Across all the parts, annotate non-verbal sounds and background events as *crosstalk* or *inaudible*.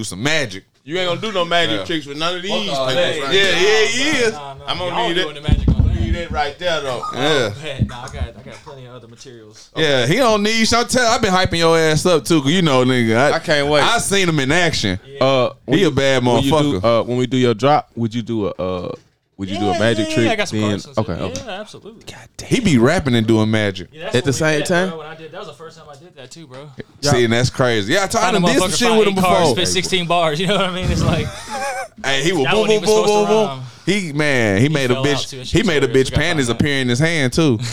do some magic. You ain't gonna do no magic Yeah. tricks with none of these all papers that. right Yeah, there. yeah, he is. Nah, nah, I'm gonna y'all need doing it. the magic on that. Need it right there though. Yeah. Man, nah, I got I got plenty of other materials. Yeah, he don't need. I'm tell. I've been hyping your ass up too, cause you know, nigga. I, I can't wait. I seen him in action. Uh, He a bad when you do, motherfucker. uh, when we do your drop, would you do a uh, would you do a magic yeah, trick? Yeah, I got some then- cards and stuff. okay, yeah, okay. absolutely. He be rapping and doing magic. Yeah, At the same met, time? bro, when I did, that was the first time I did that too, bro. See, and that's crazy. Yeah, I told Find a him did some shit with him eight cards, before. Spit 16 bars. You know what I mean? It's like *laughs* Hey, he was That boom, boom, boom, boom, boom. He man, he, made a bitch. He made a bitch panties appear in his hand too. *laughs*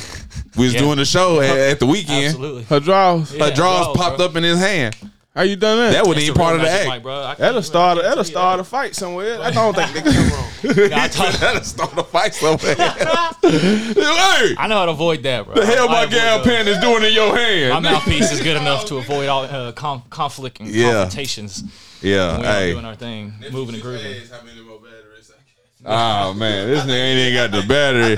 We was doing the show at, at the weekend. absolutely. Her draws. Her drawers draws, popped up in his hand. How you done that? That wasn't even part of the act. mic, bro. I can't That'll start. I A, *laughs* that'll start a fight somewhere. I don't think they come wrong. I told- That'll start a fight somewhere. hey, I know how to avoid that, bro. the hell I my avoid gal those. is doing in your hand? My mouthpiece is good enough to avoid all uh, com- conflict and Yeah. confrontations. yeah, when we all hey. doing our thing, moving and grooving. Oh man, this nigga ain't even got the battery.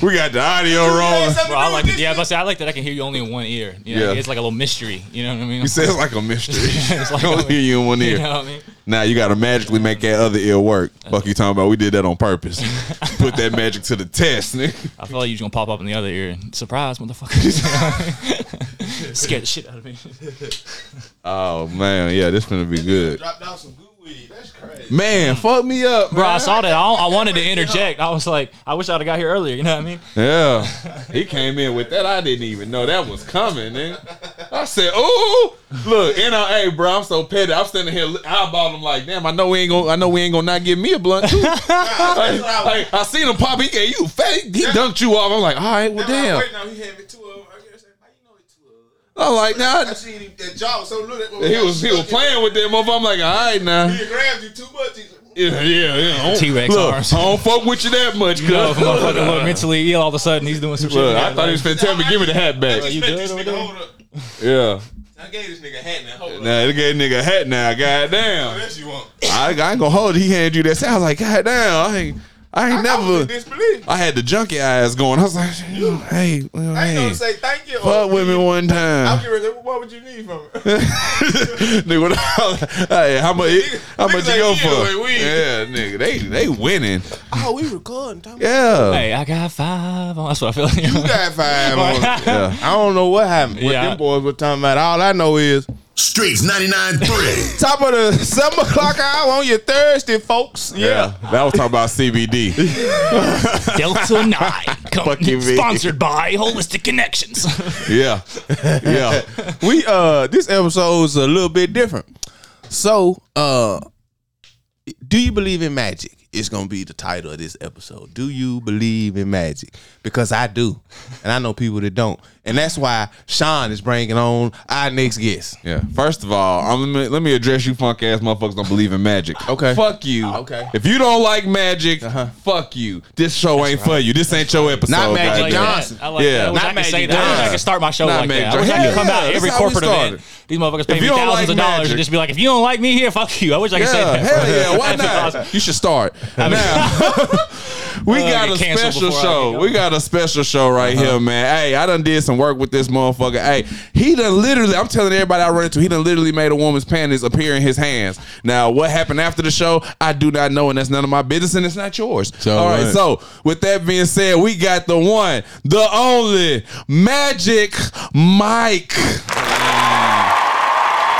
We got the audio rolling. Bro, I like it. Yeah, but see, I like that I can hear you only in one ear. You know, Yeah. it's like a little mystery. You know what I mean? You say it's *laughs* like a mystery. *laughs* It's like I don't hear you in one *laughs* you ear. know what I mean? Now you gotta magically make that other ear work. Fuck you talking about? We did that on purpose. Put that magic to the test, nigga. I feel like you're gonna pop up in the other ear. Surprise, motherfucker! Scared the shit out of me. Oh man, yeah, this gonna be good. Dropped out some good weed. That's crazy. Man, fuck me up, Bro, I man. saw that. I, I wanted to interject. I was like, I wish I'd have got here earlier. You know what I mean? Yeah, *laughs* he came in with that. I didn't even know that was coming, nigga. I said, "Oh, look, and I, hey, bro, I'm so petty. I'm standing here eyeballing him like, damn, I know we ain't gonna, I know we ain't gonna not give me a blunt too. *laughs* like, like, I seen him pop. He gave you fat. He, he dunked you off. I'm like, all right, well, damn. Wait, now he had me two of them. I guess, how you know it's two of them? I'm like, nah. I seen him that jaw. So look at He was he was playing with that motherfucker. I'm like, all right, now. He grabbed you too much. He's like, Yeah, yeah, yeah. T-Rex look, arms. I don't fuck with you that much, cuz. You know, if motherfucker look *laughs* mentally ill, all of a sudden he's doing some shit. Look, I thought he was finna tell me, give me the hat back. you good this over nigga there? hold up. Yeah. I gave this nigga a hat now. Hold up. Nah, they gave nigga a hat now. Goddamn. What else you want? I, I ain't gonna hold it. He handed you that. I was like, God damn, I ain't, I ain't I never. in. I had the junkie eyes going. I was like, hey, well, I ain't hey, gonna say thank you. fuck with me one time. I'm time. getting ready what would you need from me? *laughs* nigga, what I- hey, how much? How much you go for? giving. Yeah, nigga, they they winning. oh, we recording. Tom. Yeah, Hey, I got five. on- That's what I feel. Like. You got five *laughs* on. yeah. I don't know what happened. What Yeah. them boys were talking about. All I know is Streets 99.3. *laughs* top of the seven o'clock hour on your Thursday, folks. Yeah, that was talking about CBD. *laughs* Delta Nine, come- Fucking me. sponsored by Holistic Connections. *laughs* yeah, yeah. we uh this episode's a little bit different. So, uh do you believe in magic? It's gonna be the title of this episode. Do you believe in magic? Because I do, and I know people that don't, and that's why Sean is bringing on our next guest. Yeah. First of all, I'm, let, me, let me address you punk ass motherfuckers don't believe in magic. Okay. Fuck you. Ah, okay. If you don't like magic, uh-huh. fuck you. This show ain't for you. This ain't your episode. Not Magic I. Johnson. I like Yeah. that. I Not I Magic that. I wish I could start my show Not like Magic that. I wish I could come Yeah, out yeah, every that's corporate event. These motherfuckers pay me thousands like of dollars magic- and just be like, if you don't like me here, fuck you. I wish I could say that. hell yeah. Why *laughs* not? awesome. You should start. *laughs* now, *laughs* we Uh, got a special show. We got a special show right uh-huh. here, man. Hey, I done did some work with this motherfucker. Hey, he done literally, I'm telling everybody I run into, he done literally made a woman's panties appear in his hands. Now, what happened after the show, I do not know, and that's none of my business, and it's not yours. So All right, so with that being said, we got the one, the only Magic Mike.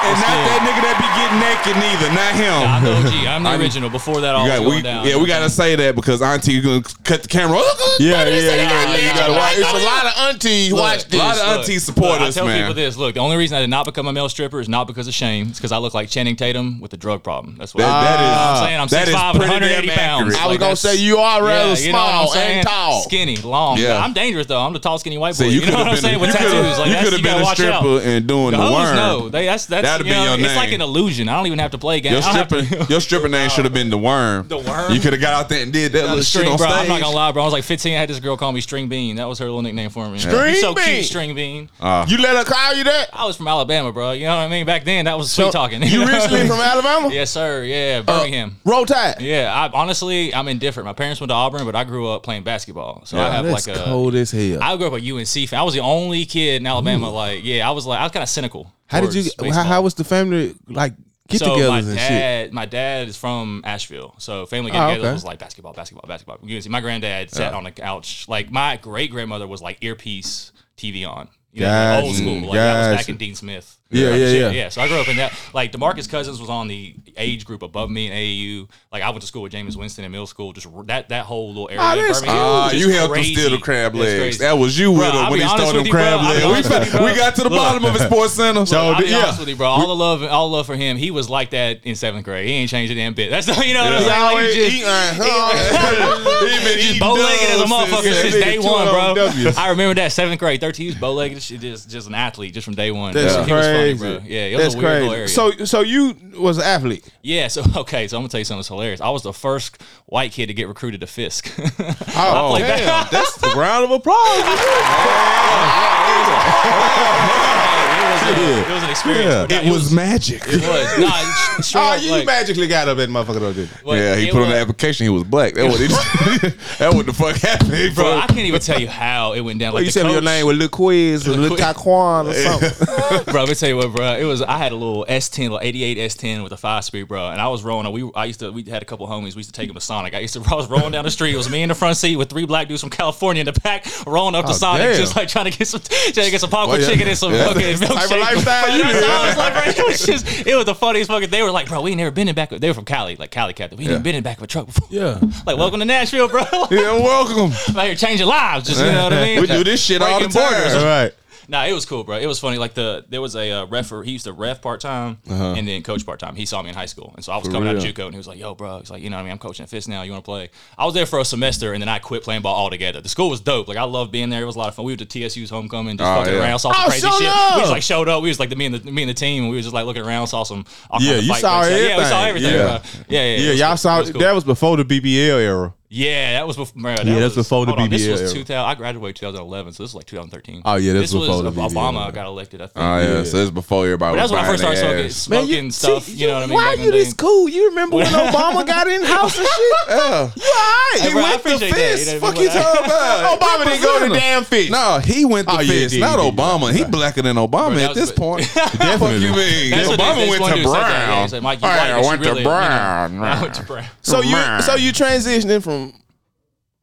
And not that nigga that be getting naked neither, not him. I'm the OG. I'm the original. Before that, all You was going we, down. yeah, we gotta say that because Auntie you're gonna cut the camera. Yeah, yeah, yeah, yeah. You gotta watch. It's I- a lot of aunties watch this. A lot of Look, aunties support look, us, I tell man. people this. Look, the only reason I did not become a male stripper is not because of shame. It's because I look like Channing Tatum with a drug problem. That's what That- that You is- I'm saying. I'm that is 6'5 180 pounds. I was gonna say you are rather yeah, you know what I'm small and tall. skinny, long. Yeah. I'm dangerous though. I'm the tall, skinny white boy. You, know what I'm saying? With tattoos, like you could have been a stripper and doing The the hoes worm. know. They, that's that's That'd you be know, your It's like an illusion. I don't even have to play games. Your I stripper, your stripper name should have been the worm. The Worm? You could have got out there and did that The little shit string, on bro. stage. I'm not gonna lie, bro. I was like 15. I had this girl call me String Bean. That was her little nickname for me. String you so Bean? cute, String Bean. Uh, You let her call you that? I was from Alabama, bro. You know what I mean? Back then, that was sweet talking. You know *laughs* originally from Alabama? Yes, sir. Yeah, Birmingham. Roll Tide. Yeah, I honestly, I'm indifferent. My parents went to Auburn, but I grew up playing basketball, so I have like a. cold as hell. I grew up a UNC fan. I was the only kid in Alabama. Like, yeah, I was like, I was kind of cynical. How did you? How, how was the family like get so togethers my and shit. dad, my dad is from Asheville, so family Oh, get-togethers okay. was like basketball, basketball, basketball. You can see my granddad sat on the couch. Like my great grandmother was like earpiece TV on. You know, like old school. Like that was back in Dean Smith. Yeah, Like, yeah, yeah. yeah. So I grew up in that. Like DeMarcus Cousins was on the age group above me in AAU. Like I went to school with Jameis Winston in middle school. Just r- that that whole little area. Ah, that's Birmingham, Ah, you helped him steal the crab legs. That was you with Bro, him when he stole them with bro. crab legs. honest you, We, we got to the Look. bottom of his sports center. So I'll be yeah. honest with you, bro. All the love, all the love for him. He was like that in seventh grade. He ain't changed a damn bit. That's *laughs* you know what I'm He saying. Like, always *laughs* he just- uh, He been eating bow legged as a motherfucker since- since day *laughs* one, bro. I remember that seventh grade, thirteen. He was bow legged. Just just an athlete, just from day one. That's He was funny, bro. Yeah, it was That's a weird crazy. So, so you was an athlete. yeah, so *laughs* okay, so I'm gonna tell you something that's hilarious. I was the first white kid to get recruited to Fisk. *laughs* Oh, damn! that- That's the round of applause. *laughs* it was an experience. It was magic. It was. Nah, it's *laughs* straight Oh, up, you like- magically got up that motherfucker, though, didn't you? like, Yeah, he it put on the application. He was black. That what he. *laughs* *laughs* that what the fuck happened, Bro, bro. I can't even tell you how it went down. Like Well, you said your name was Lil Quiz or Lil Quiz. Taquan or something. bro, let me tell you what, bro. It was I had a little S10, little 88 S10 with a five speed, bro. And I was rolling. We I used to we had a couple homies. We used to take them to Sonic. I used to I was rolling down the street. It was me in the front seat with three black dudes from California in the back, rolling up to Oh, Sonic, damn. just like trying to get some trying to get some popcorn Well, yeah. chicken and some Yeah. fucking That's the type of milkshake. lifestyle you That's I was like, bro, it was just it was the funniest fucking. They were like, bro, we ain't never been in back. They were from Cali, like Cali captain. We ain't even been in back of a truck before. Yeah. *laughs* Like, welcome to Nashville, bro. yeah, welcome. *laughs* Out here changing lives, just you know what I *laughs* mean. We do this shit all the Breaking borders. time. All right. Nah, it was cool, bro. It was funny. Like the there was a uh, ref. He used to ref part time and then coach part time. He saw me in high school, and so I was coming out of? JUCO, and he was like, "Yo, bro," he's like, "You know, what I mean, I'm coaching at Fisk now. You want to play?" I was there for a semester, and then I quit playing ball altogether. The school was dope. Like I loved being there. It was a lot of fun. We went to TSU's homecoming, just Oh, fucking yeah. around, saw some Oh, crazy shit. love. We just like showed up. We was like the me and the me and the team. And we was just like looking around, saw some. All Yeah, you saw breaks. Yeah, we saw everything. everything. Yeah. bro. Yeah, yeah, Yeah, y'all cool. saw was cool. that was before the BBL era. Yeah, that was before. Bro, that Yeah, was, that's before the hold on, This was 2000. I graduated 2011, so this is like 2013. Oh, yeah, that's this was before the Obama BBL. got elected. I think. Oh yeah, so it's before everybody. But that's was when I first started their smoking, ass. smoking stuff. see, you know what I mean? Why are you the this day. cool? You remember when *laughs* Obama got in house and shit? *laughs* Yeah. You all right? Hey, He bro, went to appreciate that. Fisk. You know Fuck what I you mean? talking about? *laughs* Obama didn't go to damn Fisk. No, he went to Oh, Fisk, not. Obama. He blacker than Obama at this the- point. Fuck you mean? That's what Obama went to to say that. Yeah, Brown. he you Hey, white, I went to really, you know, Brown. I went to Brown. So you Right. so you transitioning from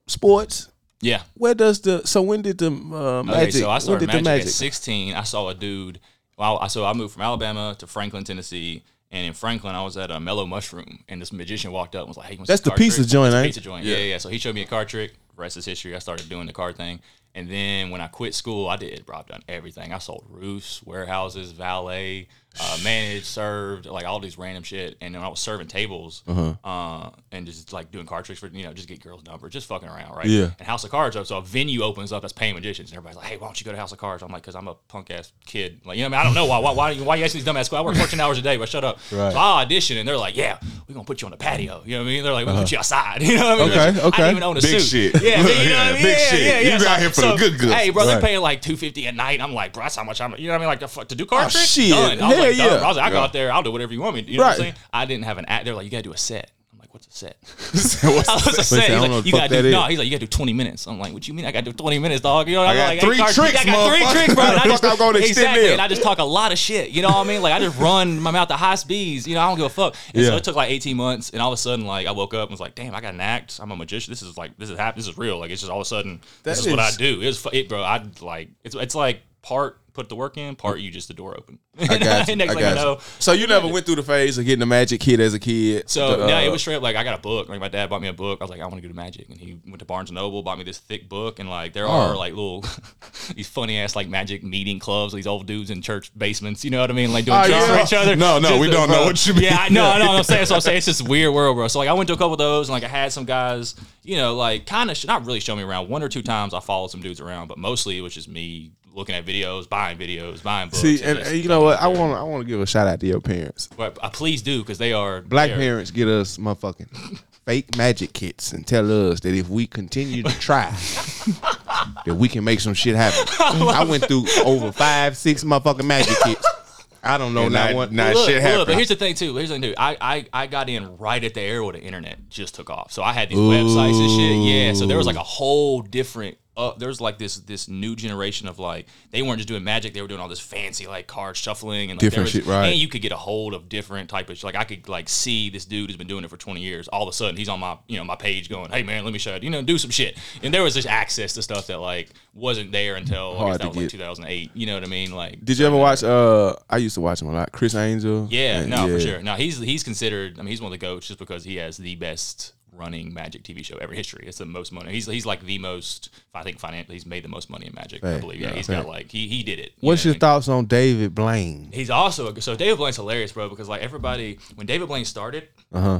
sports. Yeah. Where does the so when did the uh, magic? Okay, so I started magic, magic? at 16. I saw a dude. Well, I, so I moved from Alabama to Franklin, Tennessee. And in Franklin, I was at a Mellow Mushroom, and this magician walked up and was like, "Hey, you want That's the pizza trick?" joint, It's a ain't it? Pizza joint, yeah. yeah, So he showed me a card trick. Rest is history. I started doing the card thing, and then when I quit school, I did, bro. I've done everything. I sold roofs, warehouses, valet, uh, managed, served, like all these random shit. And then I was serving tables, Uh-huh. uh and just like doing card tricks for you know just get girls' numbers, just fucking around, right? Yeah. And House of Cards up, so a venue opens up that's paying magicians, and everybody's like, "Hey, why don't you go to House of Cards?" I'm like, "Cause I'm a punk ass kid." Like, you know, what I mean, I don't know why. Why? Why, why you asking these dumb ass questions? I work 14 hours a day, but shut up. Right. So I audition, and they're like, "Yeah, we're gonna put you on the patio." You know what I mean? They're like, "We're gonna put you outside." *laughs* You know what I mean? Okay, I okay. didn't even own a Big suit. shit. *laughs* Yeah, big, you know *laughs* yeah, what I mean? big yeah, shit. Yeah, yeah. You So- out here for the so, good. Hey, bro, Right. they're paying like 250 a night. I'm like, bro, that's how much I'm. You know what I mean? Like the fuck to do card Oh, tricks. shit. Done. I was like, yeah. I was like, I go out there, I'll do whatever you want me. to. You know what I'm saying? I didn't have an act. They're like, you gotta do a set. I'm like, what's a set? What's *laughs* *laughs* I was a Wait, set. He's like, you gotta do no. He's like, you gotta do 20 minutes. I'm like, what you mean? I gotta do 20 minutes, dog. You know, what I I got got three card- tricks, I got three motherfucker. tricks, bro. And I *laughs* just, I'm gonna extend exactly. them. And I just talk a lot of shit. You know what I mean? Like I just run my mouth at high speeds. You know, I don't give a fuck. And so it took like 18 months, and all of a sudden, like I woke up and was like, damn, I got an act. I'm a magician. This is like this is hap- This is real. Like it's just all of a sudden, this That is, what I do. It's fu- it, bro. I like it's it's like part put the work in, part you just the door open. I got *laughs* you. Next I thing got I know, you. So you never went through the phase of getting a magic kit as a kid. so The, yeah, uh, it was straight up like I got a book. Like my dad bought me a book. I was like, I want to go to magic, and he went to Barnes and Noble, bought me this thick book, and like there are like little *laughs* these funny ass like magic meeting clubs. These old dudes in church basements. You know what I mean? Like doing Oh, tricks yeah. for each other. No, no, Just we don't know what you mean. Yeah, I know, I know. what I'm saying. So I'm saying it's *laughs* this weird world, bro. So like I went to a couple of those, and like I had some guys, you know, like kind of not really show me around. One or two times I followed some dudes around, but mostly it was just me looking at videos, buying videos, buying books. See, and, just and you know what? I want I want to give a shout out to your parents. But uh, please do because they are Black they are- parents get us motherfucking *laughs* fake magic kits and tell us that if we continue to try, *laughs* that we can make some shit happen. *laughs* I went through over five, six motherfucking magic kits. I don't know And not not- one. not- That look, shit look, but here's the thing too. Here's the thing too. I, I I got in right at the era where the internet just took off. So I had these websites and shit. Yeah. So there was like a whole different uh, there's like this this new generation of like they weren't just doing magic, they were doing all this fancy like card shuffling and like, Different there was- shit, right. And you could get a hold of different type of like I could like see this dude who's been doing it for 20 years. All of a sudden he's on my you know my page going, hey man, let me show you, you know, do some shit. And there was this access to stuff that like wasn't there until I guess that was like 2008. You know what I mean? Like Did you ever watch? Uh, I used to watch him a lot. Criss Angel. yeah, And- no, for sure. No, he's he's considered. I mean, he's one of the goats just because he has the best running Magic TV show ever history. It's the most money. He's he's like the most. I think financially, he's made the most money in Magic. I believe. Yeah, yeah, he's fact. got like he he did it. You What's your I mean? thoughts on David Blaine? He's also a, so David Blaine's hilarious, bro. Because like everybody, when David Blaine started, Uh huh.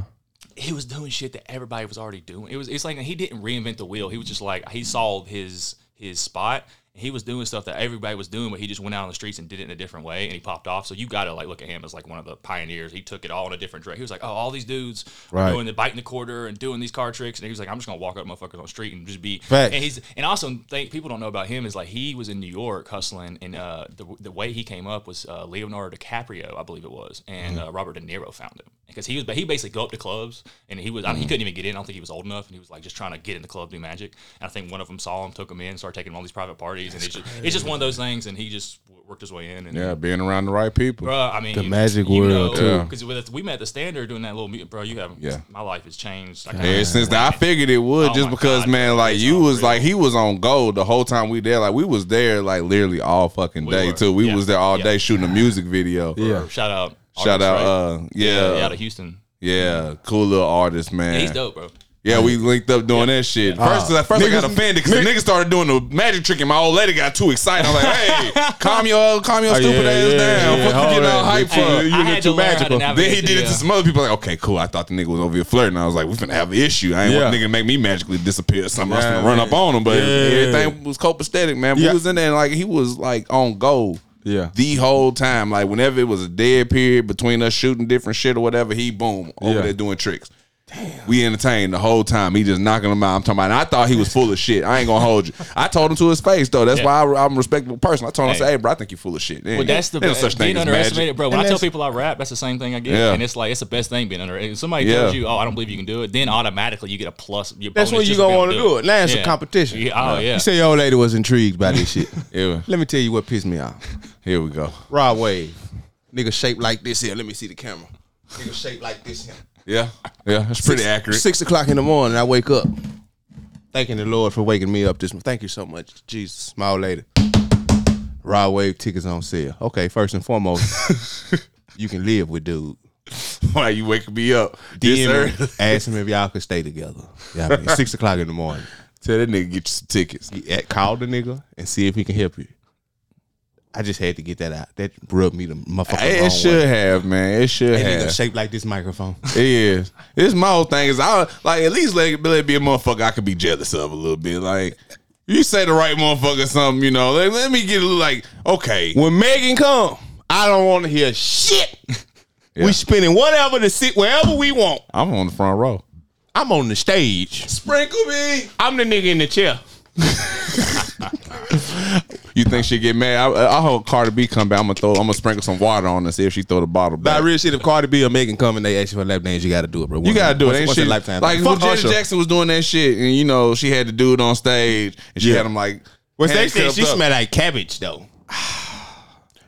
he was doing shit that everybody was already doing. It was it's like he didn't reinvent the wheel. He was just like he saw his his spot. He was doing stuff that everybody was doing, but he just went out on the streets and did it in a different way, and he popped off. So you got to like look at him as like one of the pioneers. He took it all in a different direction. He was like, "Oh, all these dudes Right. doing the biting the quarter and doing these car tricks," and he was like, "I'm just gonna walk up motherfuckers on the street and just be." Facts. And he's and also think people don't know about him is like he was in New York hustling, and uh, the the way he came up was uh, Leonardo DiCaprio, I believe it was, and Mm-hmm. uh, Robert De Niro found him because he was but he basically go up to clubs and he was I mean, he Mm-hmm. couldn't even get in. I don't think he was old enough, and he was like just trying to get in the club do magic. And I think one of them saw him, took him in, started taking him all these private parties, and it's just, it's just one of those things. And he just worked his way in. And Yeah, being around the right people. Bro, I mean, The magic you world, know, too. Because we met at the standard doing that little, mu- bro. You have, Yeah. my life has changed. I Ever kinda- since that, I figured it would Oh just because, God, man, bro, like you was unreal. like he was on gold the whole time we there. Like we was there like literally all fucking We day were. too. We Yeah. was there all Yeah. day shooting a music video. Yeah. Shout out, Shout Artist, out, right? uh, yeah, yeah, out of Houston. yeah, cool little artist, man. Yeah, he's dope, bro. Yeah, we linked up doing that shit. First, at first I got offended because the nigga started doing the magic trick, and my old lady got too excited. I'm like, *laughs* "Hey, calm your, calm your Oh, stupid yeah, ass yeah, down. yeah, Fuck you hold getting all on. hype Hey, for?" you I had too to learn how to magical. navigate Then he did it to uh, some other people. Like, okay, cool. I thought the nigga was over here flirting. I was like, we finna have an issue. I ain't want Yeah. the nigga to make me magically disappear. or Something. I was Yeah, finna run man. up on him, but Yeah. everything was copacetic, man. But Yeah. He was in there like he was like on go. Yeah. The whole time, like whenever it was a dead period between us shooting different shit or whatever, he boom over Yeah. there doing tricks. We entertained the whole time. He just knocking them out. I'm talking about. And I thought he was full of shit. I ain't gonna hold you. I told him to his face though. That's Yeah. why I, I'm a respectable person. I told him, I said, "Hey, bro, I think you're full of shit." Well, that's the There's no such thing being underestimated, magic. bro. When And I tell people I rap, that's the same thing I get, Yeah. and it's like it's the best thing being underestimated. If somebody Yeah. tells you, "Oh, I don't believe you can do it," then automatically you get a plus. Your That's bonus when you just for gonna want to do it. Now it's a competition. Yeah, oh yeah. You say your old lady was intrigued by this shit. *laughs* Yeah. Let me tell you what pissed me off. Here we go. Rod Wave, nigga shaped like this here. Let me see the camera. Nigga shaped like this here. Yeah, yeah, that's pretty Six- accurate. Six o'clock in the morning, I wake up. Thanking the Lord for waking me up this morning. Thank you so much, Jesus. Small lady. Rod Wave tickets on sale. Okay, first and foremost, *laughs* you can live with dude. Why you waking me up? DM him, *laughs* ask him if y'all could stay together. Yeah, I mean, six o'clock in the morning. Tell that nigga get you some tickets. Call the nigga and see if he can help you. I just had to get that out. That rubbed me the motherfucker It wrong should way. have, man. It should That nigga have. shaped like this microphone. *laughs* It is. This my whole thing is I like at least let it, let it be a motherfucker I could be jealous of a little bit. Like you say the right motherfucker something, you know. Let, let me get a little like okay. When Megan come, I don't want to hear shit. Yeah. We spinning whatever to sit wherever we want. I'm on the front row. I'm on the stage. Sprinkle me. I'm the nigga in the chair. *laughs* You think she get mad? I, I hope Cardi B come back. I'm gonna throw. I'm gonna sprinkle some water on her and see if she throw the bottle back. back. real shit, if Cardi B or Megan come and they ask you for lap dance, you got to do it, bro. You gotta do it. Once- Ain't once shit. lifetime. Like when Fuck Janet Jackson was doing that shit, and you know she had the dude on stage, and she Yeah. had him like. Well, they said she up. smell like cabbage though. *sighs* *sighs* *sighs*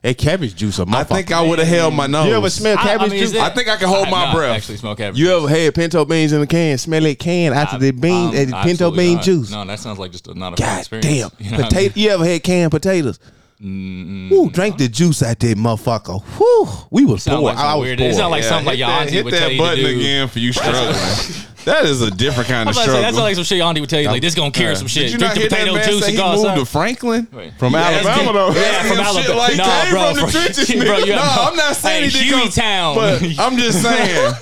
that cabbage juice, a I think. I would have held my nose. You ever smell I- I cabbage mean, is juice? that- I think I can hold I- my no, breath. Actually, smell cabbage. You ever had pinto beans in a can? Smell that can after the bean, Um, that pinto absolutely bean not. juice. No, that sounds like just a, not a fun God experience. damn. *laughs* You know what I Potato. mean? You ever had canned potatoes? Ooh, mm-hmm. drank the juice out that motherfucker. Whew. We was Sound poor. like some I was weird- poor. it sound like something like hit your that, auntie hit would that tell you to button again for you *laughs* struggling. that is a different kind of was about to say, struggle. that sounds like some shit your auntie would tell you. Like, this gonna cure uh, some shit. Did you Drink not the hear that potato man juice say and he go moved outside. to Franklin? From Yeah, Alabama though. Yeah, from Alabama. shit like Nah, came bro, from the trenches, *laughs* nigga. bro, you No, I'm not saying hey, he did come- Hueytown. But I'm just *laughs* saying,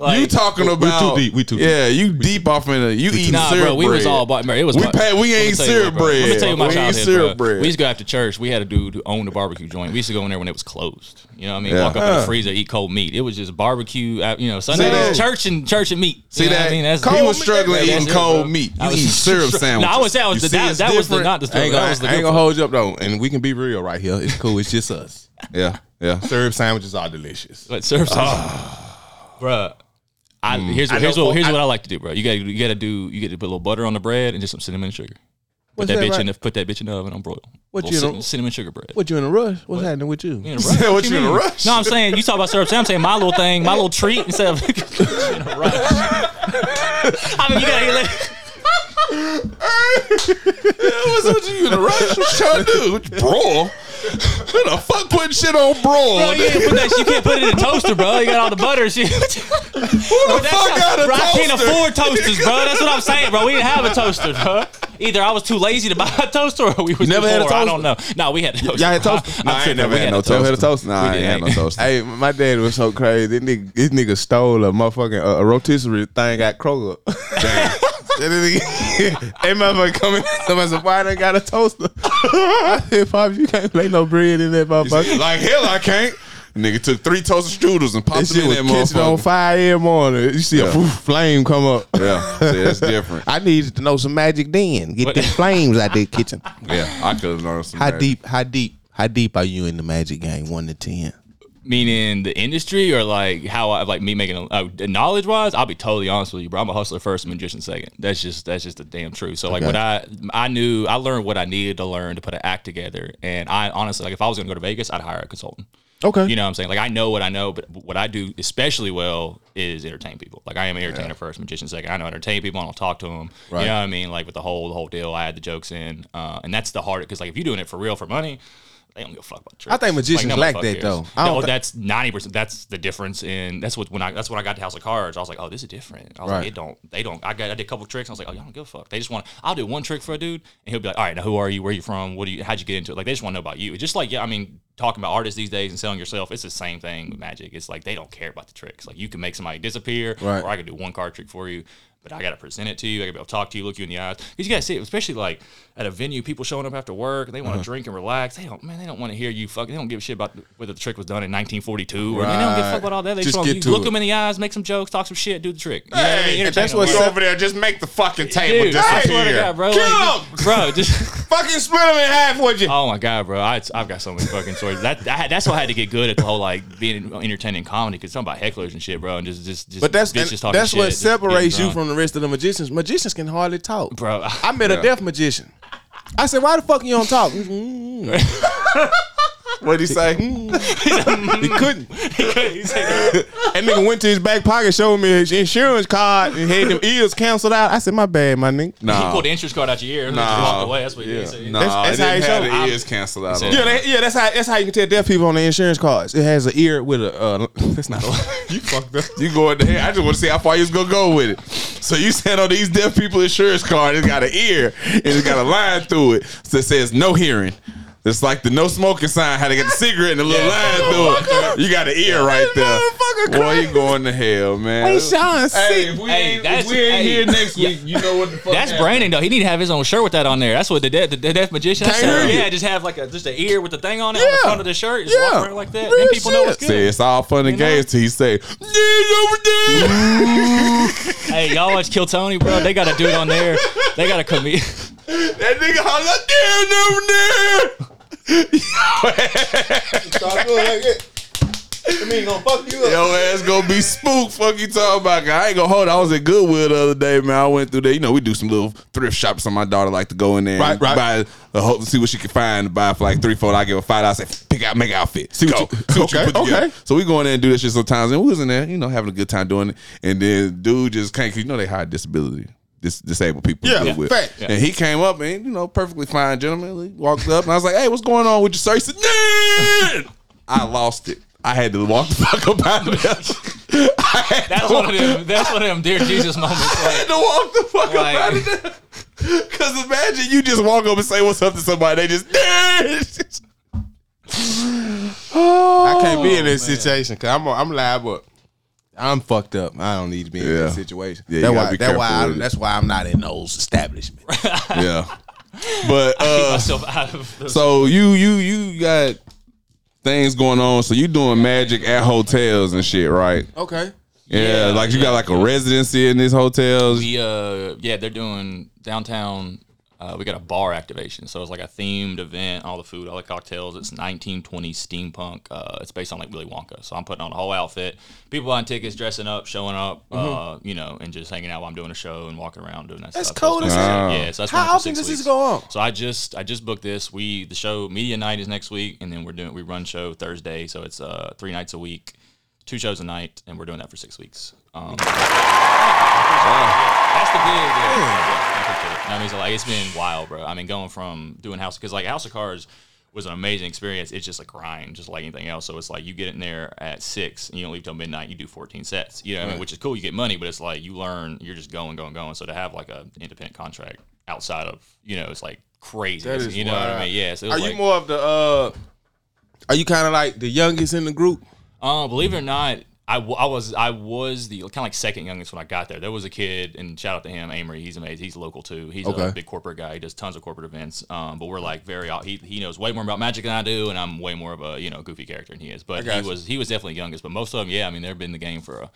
Like, you talking we too about deep, we too deep. Yeah, you deep off in the you eating Nah, syrup bro, we was all about. Bro, it was We my- pay- we ain't tell syrup what, bro. Let me tell you my We ain't childhood, syrup bro. bread. We used to go after church. We had a dude who owned a barbecue joint. We used to go in there when it was closed. You know what I mean? Yeah. Walk up in the freezer, eat cold meat. It was just barbecue. uh, You know, Sunday church and church and meat. See you know that? What I mean, that's he was struggling eating cold meat. I You was- eating *laughs* syrup sandwiches. No, I would say I was the, that, that was not the I struggle. ain't That gonna, was the I ain't gonna hold you up though, and we can be real right here. It's cool. It's just us. Yeah, yeah. Syrup sandwiches are delicious. But serve some, bruh. I, mm. here's what, here's know- what here's I- what I like to do, bro. You got to you got to do you got to put a little butter on the bread and just some cinnamon and sugar. Put What's that, that bitch right? in the put that bitch in the oven on broil. What Little you cinnamon, know- cinnamon sugar bread. What you in a rush? What's happening with you? You in a rush? *laughs* What you in a mean? rush? No, I'm saying you talk about syrup. I'm saying my little thing, my little treat instead of *laughs* in a rush. I mean, you gotta like, *laughs* What's up with you in a rush? What you trying to do? What you- Broil? What the fuck putting shit on broil? bro, you, can't put that, you can't put it in a toaster, bro. You got all the butter and shit. Who the fuck got a bro, I can't afford toasters, bro. That's what I'm saying, bro. We didn't have a toaster, bro. Either I was too lazy to buy a toaster, or we was never too had a poor. I don't know. No, we had a toaster. Y'all had toaster? *laughs* I'm I ain't never We had no a toaster. Never had a toaster? Nah, I We ain't had no toaster. Hey, my dad was so crazy. This nigga, this nigga stole a motherfucking uh, a rotisserie thing at Kroger. *laughs* *laughs* Damn. That nigga- *laughs* Hey, motherfucker coming. Somebody said, "Why I got a toaster?" *laughs* I said, "Pops, you can't lay no bread in that motherfucker." Like hell, I can't. Nigga took three toaster strudels and popped That them in that catching on motherfucker. fire every morning. You see a Yeah. poof, flame come up. Yeah, see, that's *laughs* different. I needed to know some magic then. Get the flames out there kitchen. Yeah, I could have learned some. How magic. deep? How deep? How deep are you in the magic game? One to ten. Meaning the industry or like how I like me making a uh, knowledge wise, I'll be totally honest with you, bro. I'm a hustler first, magician second. That's just that's just the damn truth. So like Okay. what I I knew I learned what I needed to learn to put an act together. And I honestly like if I was gonna go to Vegas, I'd hire a consultant. Okay. You know what I'm saying? Like I know what I know, but what I do especially well is entertain people. Like I am an entertainer first, magician second. I know entertain people. I don't talk to them. Right. You know what I mean? Like with the whole the whole deal, I had the jokes in, uh, and that's the hard because like if you're doing it for real for money. They don't give a fuck about tricks. I think magicians nobody lack that, cares. though. I No, thi- that's ninety percent. That's the difference in. That's what when I. That's when I got to House of Cards. I was like, oh, this is different. I was Right. like, it don't. They don't. I got. I did a couple tricks. I was like, oh, y'all don't give a fuck. They just want. I'll do one trick for a dude, and he'll be like, all right, now who are you? Where are you from? What do you? How'd you get into it? Like they just want to know about you. It's just like yeah. I mean, talking about artists these days and selling yourself, it's the same thing with magic. It's like they don't care about the tricks. Like you can make somebody disappear, Right. or I can do one card trick for you. But I gotta present it to you. I gotta be able to talk to you, look you in the eyes, because you gotta see it. Especially like at a venue, people showing up after work, they want to Uh-huh. drink and relax. They don't, man, they don't want to hear you fucking. They don't give a shit about whether the trick was done in 1942 or they don't give a fuck about all that. They Just just, want to look it. them in the eyes, make some jokes, talk some shit, do the trick. You know what I mean? Hey, Entertain that's what's over there, just make the fucking table Dude, I swear to disappear. God, bro. Kill like, bro, just *laughs* *laughs* Fucking split them in half, would you? oh my god, bro. I, I've got so many fucking stories. That I had, that's why I had to get good at the whole like being entertaining comedy because something about hecklers and shit, bro, and just just just But that's talking that's shit, what separates you from the rest of the magicians. Magicians can hardly talk. bro. I met a deaf magician. I said, "Why the fuck you don't talk?" *laughs* What'd he say? *laughs* he couldn't. He's *laughs* like, That nigga went to his back pocket, showed me his insurance card, and had them ears canceled out. I said, "My bad, my nigga." He Nah, pulled the insurance card out your ear and Nah. walked away. That's what he did. So, nah, That's- that's how didn't he showed- the ears canceled out. said- Yeah, it. that, yeah, that's how that's how you can tell deaf people on the insurance cards. It has an ear with a. Uh, that's not. A you fucked up. You go in there. I just want to see how far you was gonna go with it. So you said on these deaf people insurance card, it's got an ear and it's got a line through it that says no hearing. It's like the no smoking sign. How to get the cigarette and the little *laughs* line through it. You got an ear right there. motherfucker Boy, you going to hell, man. Hey, Sean, Hey, sick. if we Hey, ain't, if that's- we ain't hey, here next week, you know what the fuck. That's happened. Brandon though. He need to have his own shirt with that on there. That's what the deaf, the deaf magician. That's Can't how- hear you. yeah, just have like a just an ear with the thing on it on Yeah. the front of the shirt. Just Yeah. walk around like that. Real then people know shit. what's good. See, it's all fun and You know? games till he say, "Yeah, over there." Hey, y'all watch Kill Tony, bro? They got to do it on there. They got to come in. *laughs* that nigga holler, "Damn, over there." Start like that. I mean, gonna fuck you up. Your ass gonna be spooked. Fuck you talking about? I ain't gonna hold. it. I was at Goodwill the other day, man. I went through there. You know, we do some little thrift shops. So my daughter like to go in there, and Right, right. buy a whole, see what she can find. to Buy for like three, four. I give her five. I say, pick out, make outfit. See what what, you- see what okay, you put together. okay. So we go in there and do this shit sometimes, and we was in there, you know, having a good time doing it. And then dude just can't. 'cause You know, they hire disability. Dis- disabled people Yeah, deal with. fact. And he came up and you know, perfectly fine gentleman. He walked up and I was like, "Hey, what's going on with you, sir?" He said, "Nah." I lost it. I had to walk the fuck up out of there. *laughs* That's one of them. That's one of them dear Jesus moments. *laughs* I had Like, to walk the fuck Like- up out of there. Cause imagine you just walk up and say what's up to somebody, they just *laughs* I can't be in this oh, situation because I'm I'm liable. I'm fucked up. I don't need to be in Yeah. that situation. Yeah, you that's gotta why. be That's why. I, with it. that's why I'm not in those establishments. *laughs* Yeah. *laughs* But keep uh myself out of. The, so you you you got things going on. So you doing magic at hotels and shit, right? Okay. Yeah, like you got like a residency in these hotels. we uh, yeah, they're doing downtown Uh, we got a bar activation, so it's like a themed event. All the food, all the cocktails. It's 1920 steampunk. Uh, it's based on like Willy Wonka. So I'm putting on a whole outfit. People buying tickets, dressing up, showing up, uh, you know, and just hanging out while I'm doing a show and walking around doing that Mm-hmm. That's stuff. cold So as hell. Yeah, so that's How often does this go on? So I just I just booked this. We the show media night is next week, and then we're doing we run show Thursday, so it's uh three nights a week, two shows a night, and we're doing that for six weeks. Um, that's the big. Yeah, yeah, I appreciate it. I mean, so like it's been wild, bro. I mean, going from doing House because like House of Cards was an amazing experience. It's just a grind, just like anything else. So it's like you get in there at six and you don't leave till midnight. You do 14 sets, you know, what I mean, which is cool. You get money, but it's like you learn. You're just going, going, going. So to have like a independent contract outside of you know, it's like crazy. That is you know what I wild. mean? Yeah. So Are was you like, more of the? uh Are you kind of like the youngest in the group? Uh, believe it or not, I, w- I was I was the kind of like second youngest when I got there. There was a kid, and shout out to him, Amory. He's amazing. He's local too. He's Okay. a big corporate guy. He does tons of corporate events. Um, but we're like very he he knows way more about magic than I do, and I'm way more of a you know goofy character than he is. But he you. was he was definitely youngest. But most of them, yeah, I mean they've been in the game for a, a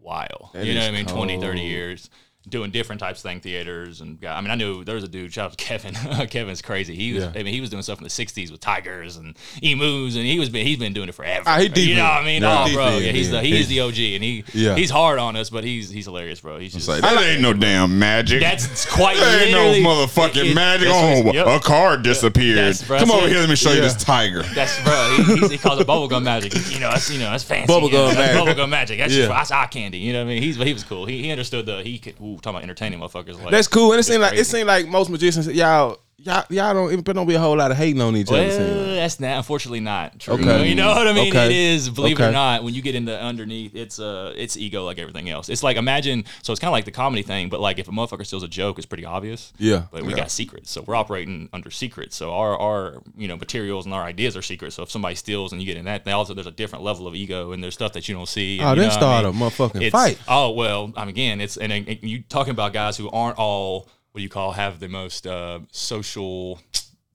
while. That you know what I mean? 20, 30 years. Doing different types of thing, theaters, and I mean, I knew there was a dude. Shout out to *laughs* Kevin. *laughs* Kevin's crazy. He was, Yeah. I mean, he was doing stuff in the '60s with tigers and emus, and he was been, he's been doing it forever. Ah, he deep you know what I mean? Yeah, oh, bro, yeah, he's yeah. the he's the OG, and he Yeah. he's hard on us, but he's he's hilarious, bro. He's just like, That ain't no damn magic. that's quite There ain't no motherfucking it- magic. that's Oh, yep. a card disappeared. That's- bro, Come over it. here. Let me show you this tiger. That's bro. He, he's- he calls it bubblegum magic. You know, that's you know, that's fancy. Bubblegum you know, magic. Bubblegum magic. That's Yeah. just that's eye candy. You know what I mean? He's he was cool. He, he understood the he could ooh, talking about entertaining motherfuckers. Like, That's cool. And it seemed like it seems like most magicians, y'all, y'all, y'all don't even don't be a whole lot of hating on each other. Well, that's not unfortunately not true. Okay. You know what I mean? Okay. It is, believe it or not, when you get into underneath, it's uh it's ego like everything else. It's like imagine so it's kinda like the comedy thing, but like if a motherfucker steals a joke, it's pretty obvious. Yeah. But we got secrets. So we're operating under secrets. So our our you know materials and our ideas are secrets. So if somebody steals and you get in that, also there's a different level of ego and there's stuff that you don't see. and Oh, you then what I start mean? a motherfucking It's- fight. Oh well, I mean, again, it's and, and you talking about guys who aren't all what do you call have the most uh, social.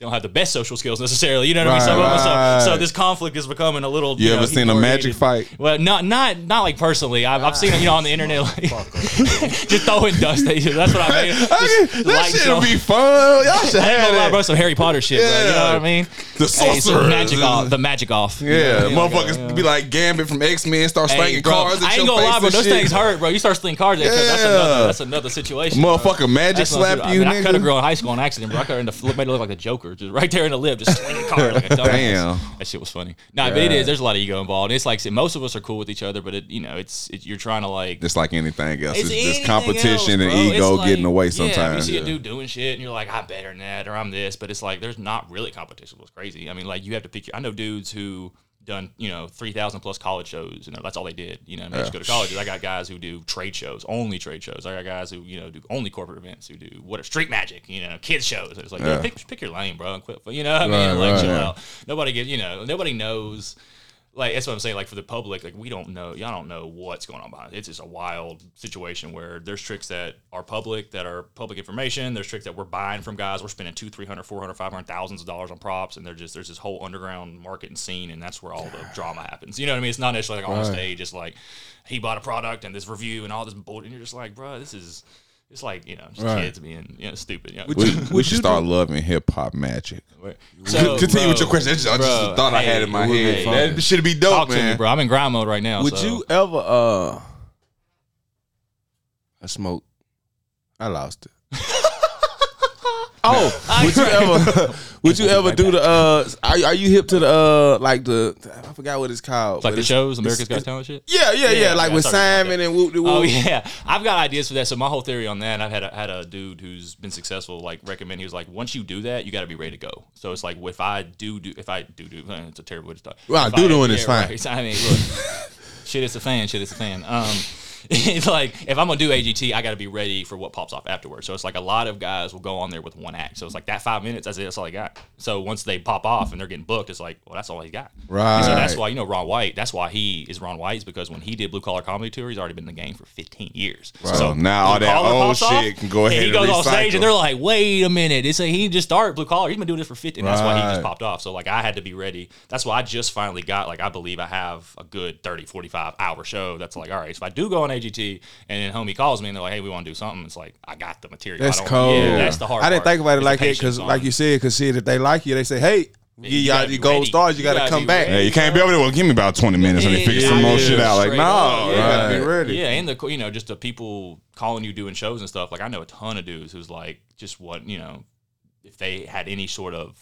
They don't have the best social skills necessarily. You know what I mean? Some of them- Right, so, so this conflict is becoming a little. You know, ever seen a magic fight? Well, not not not like personally. I've, I've seen it, you know, on the internet. Like, *laughs* just throwing dust. at you. That's what I mean. *laughs* Just that lighting shit'll be fun. Y'all should I ain't have gonna lie, bro. Some Harry Potter shit, bro. You know Yeah. what I mean? The Hey, sorcerers. magic off. The magic off. Yeah, You know, motherfuckers yeah. be like Gambit from X Men, start Hey, slinging bro, cards. At I ain't your gonna face lie, bro. Those shit. things hurt, bro. You start slinging cards at each other. That's Yeah. another. That's another situation. Motherfucker magic slap you, I, mean, I cut a girl in high school on accident, bro. I cut her in the made her look like a Joker, just right there in the lip, just slinging cards like a dumbass. Damn. That shit was funny. Nah, but it is. There's a lot of ego involved. And It's like most of us are cool with each other, but it, you know, it's it, you're trying to like Just like anything else, it's, just competition else, and ego It's getting like- away Yeah, sometimes. you see Yeah, a dude doing shit, and you're like, I'm better than that, or I'm this, but it's like there's not really competition. It's crazy. I mean, like you have to pick. Your, I know dudes who done you know three thousand plus college shows, and that's all they did. You know, I mean, just go to colleges. I got guys who do trade shows, only trade shows. I got guys who you know do only corporate events, who do what are street magic, you know, kids shows. It's like, Yeah. pick, pick your lane, bro, and quit. You know what I mean? Right, like right, chill yeah. out. Nobody gets You know, nobody knows like that's what I'm saying. Like for the public, like we don't know, y'all don't know what's going on behind it. It's just a wild situation where there's tricks that are public, that are public information. There's tricks that we're buying from guys. We're spending two, three hundred, four hundred, five hundred thousands of dollars on props, and they're just there's this whole underground market and scene, and that's where all the drama happens. You know what I mean? It's not necessarily like on Right. stage. It's like he bought a product and this review and all this bull, and you're just like, bro, this is. It's like you know, just Right. kids being you know stupid. You know? We, we should start loving hip hop magic. So, Continue with bro, your question. That's just, that's just bro, a thought I had hey, in my it head. fun. That should be dope, Talk to man. me, bro. I'm in grind mode right now. Would so. you ever uh I smoked I lost it. *laughs* oh, *laughs* would you ever *laughs* would you ever do the uh are, are you hip to the uh like the I forgot what it's called. like but the it's- shows, America's it's- Got Talent shit? Yeah, yeah, yeah, Yeah, like with Simon and Whoop de Whoop. Oh yeah, I've got ideas for that. So my whole theory on that, I've had a, had a dude who's been successful like recommend. He was like, once you do that, you got to be ready to go. So it's like if I do do if I do do, it's a terrible way to talk. Well, If I- is fine. right. *laughs* I mean, look, shit it's a fan. Shit it's a fan. Um, it's *laughs* like if I'm gonna do AGT, I got to be ready for what pops off afterwards. So it's like a lot of guys will go on there with one act. So it's like that five minutes. That's it. That's all I got. So once they pop off and they're getting booked, it's like, well, that's all he got. Right. So that's why you know Ron White. That's why he is Ron White is because when he did Blue Collar Comedy Tour, he's already been in the game for 15 years. So now all that old pops off, shit can go ahead and he and goes on stage and they're like, "Wait a minute!" It's like he just started Blue Collar. He's been doing this for 50. And that's why he just popped off. So like I had to be ready. That's why I just finally got like I believe I have a good 30, 45 hour show. That's like all right. So if I do go on AGT, and then homie calls me and they're like, "Hey, we want to do something." It's like I got the material. That's I don't- cold. Yeah, that's the hard. I didn't part, think about it is like that patience because, like you said, because see if they like you, they say, "Hey, give You y'all gotta the be gold ready. stars. You You got to gotta come back." ready. Hey, you can't be over there. Well, give me about twenty minutes. and me figure some more shit out. Like, no, up, You yeah. gotta be ready. Yeah, and the you know just the people calling you doing shows and stuff. Like I know a ton of dudes who's like just what you know if they had any sort of